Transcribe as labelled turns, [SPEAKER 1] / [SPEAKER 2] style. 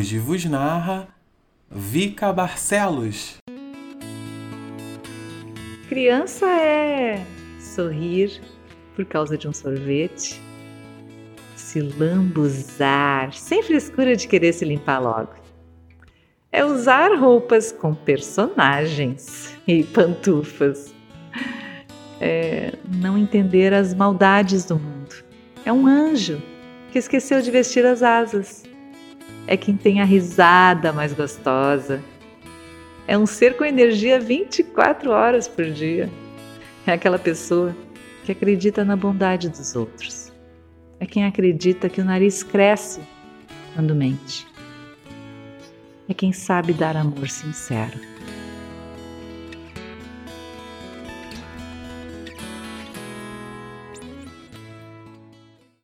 [SPEAKER 1] Hoje vos narra Vica Barcelos.
[SPEAKER 2] Criança é sorrir por causa de um sorvete, se lambuzar sem frescura de querer se limpar logo. É usar roupas com personagens e pantufas. É não entender as maldades do mundo. É um anjo que esqueceu de vestir as asas. É quem tem a risada mais gostosa. É um ser com energia 24 horas por dia. É aquela pessoa que acredita na bondade dos outros. É quem acredita que o nariz cresce quando mente. É quem sabe dar amor sincero.